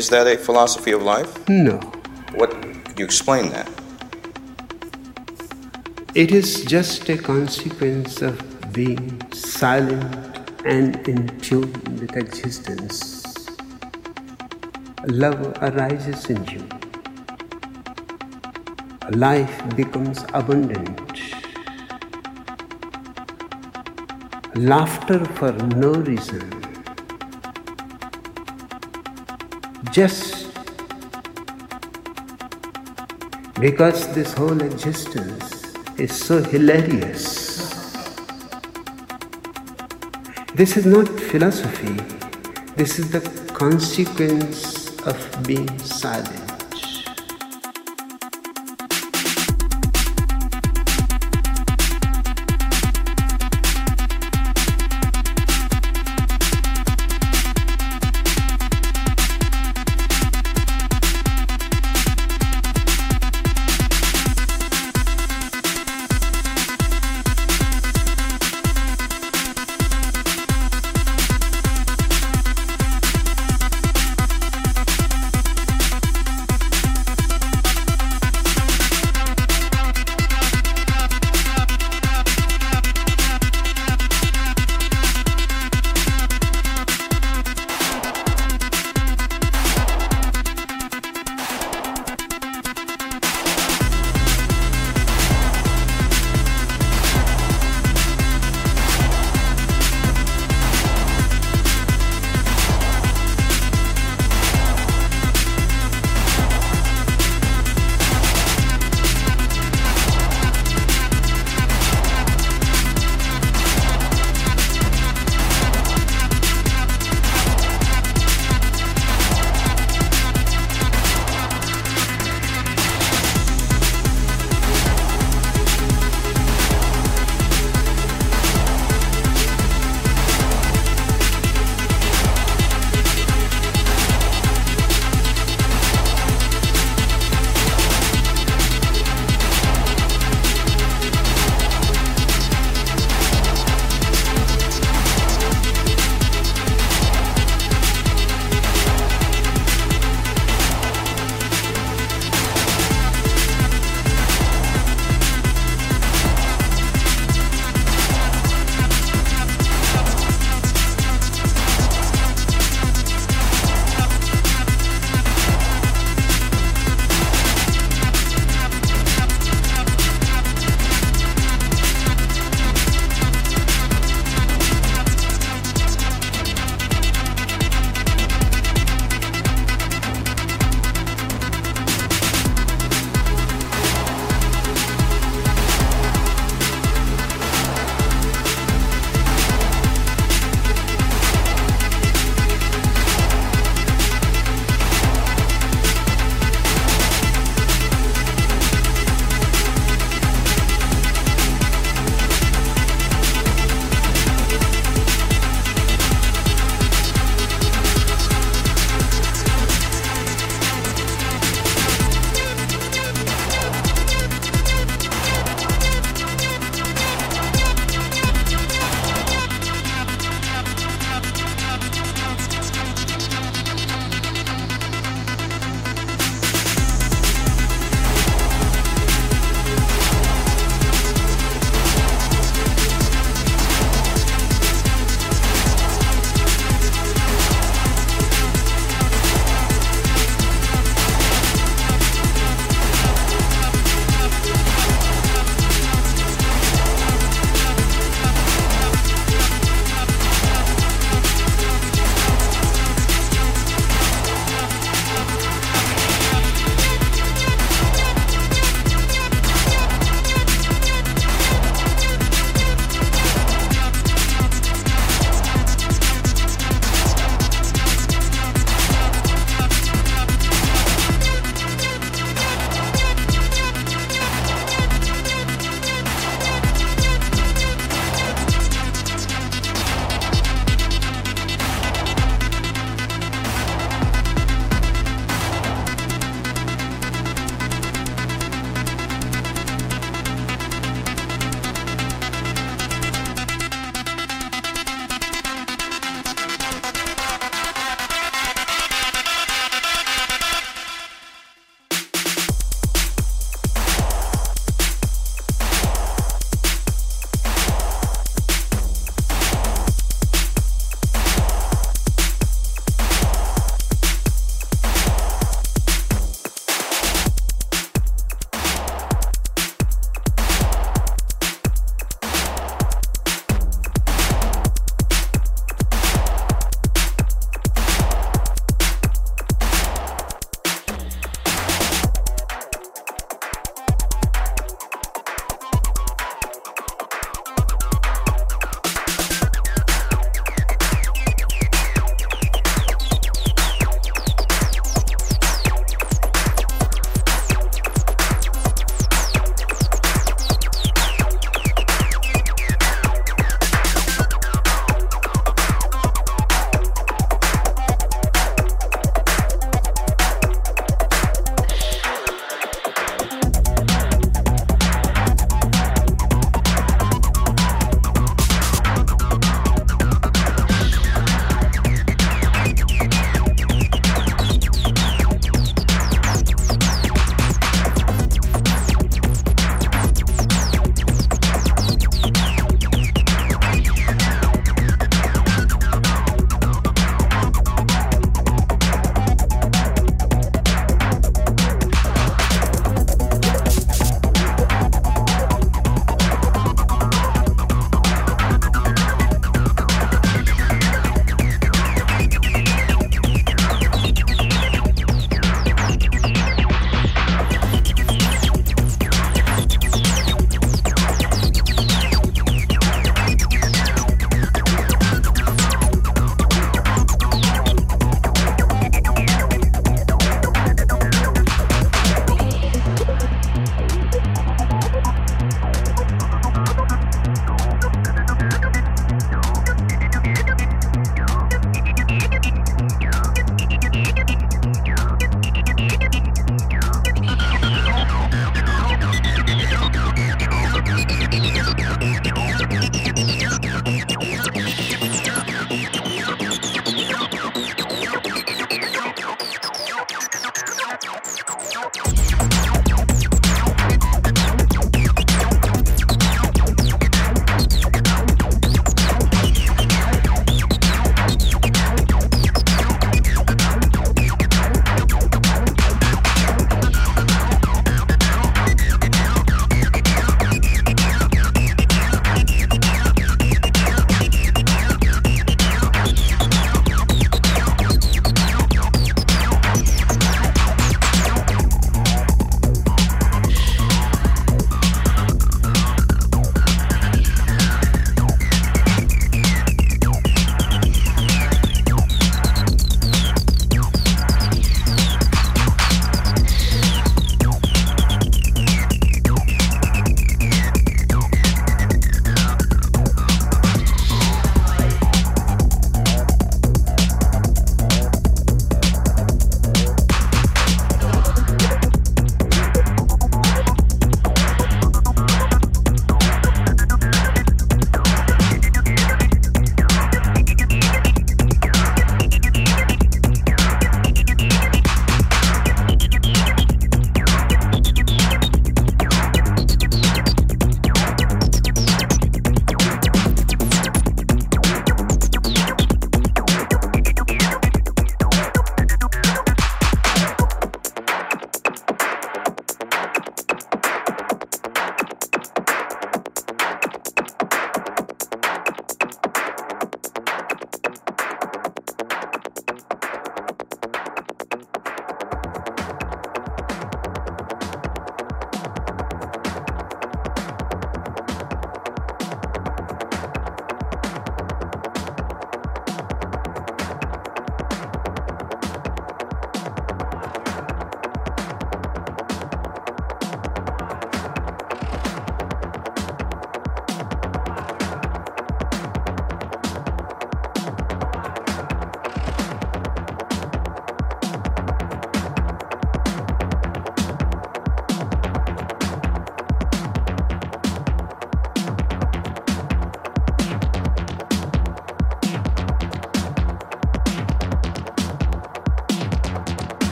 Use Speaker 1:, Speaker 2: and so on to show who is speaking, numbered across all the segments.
Speaker 1: Is that a philosophy of life?
Speaker 2: No.
Speaker 1: What could you explain that?
Speaker 2: It is just a consequence of being silent and in tune with existence. Love arises in you. Life becomes abundant. Laughter for no reason. Just because this whole existence is so hilarious. This is not philosophy, this is the consequence of being silent.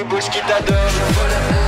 Speaker 3: les bouches qui
Speaker 4: t'adorent.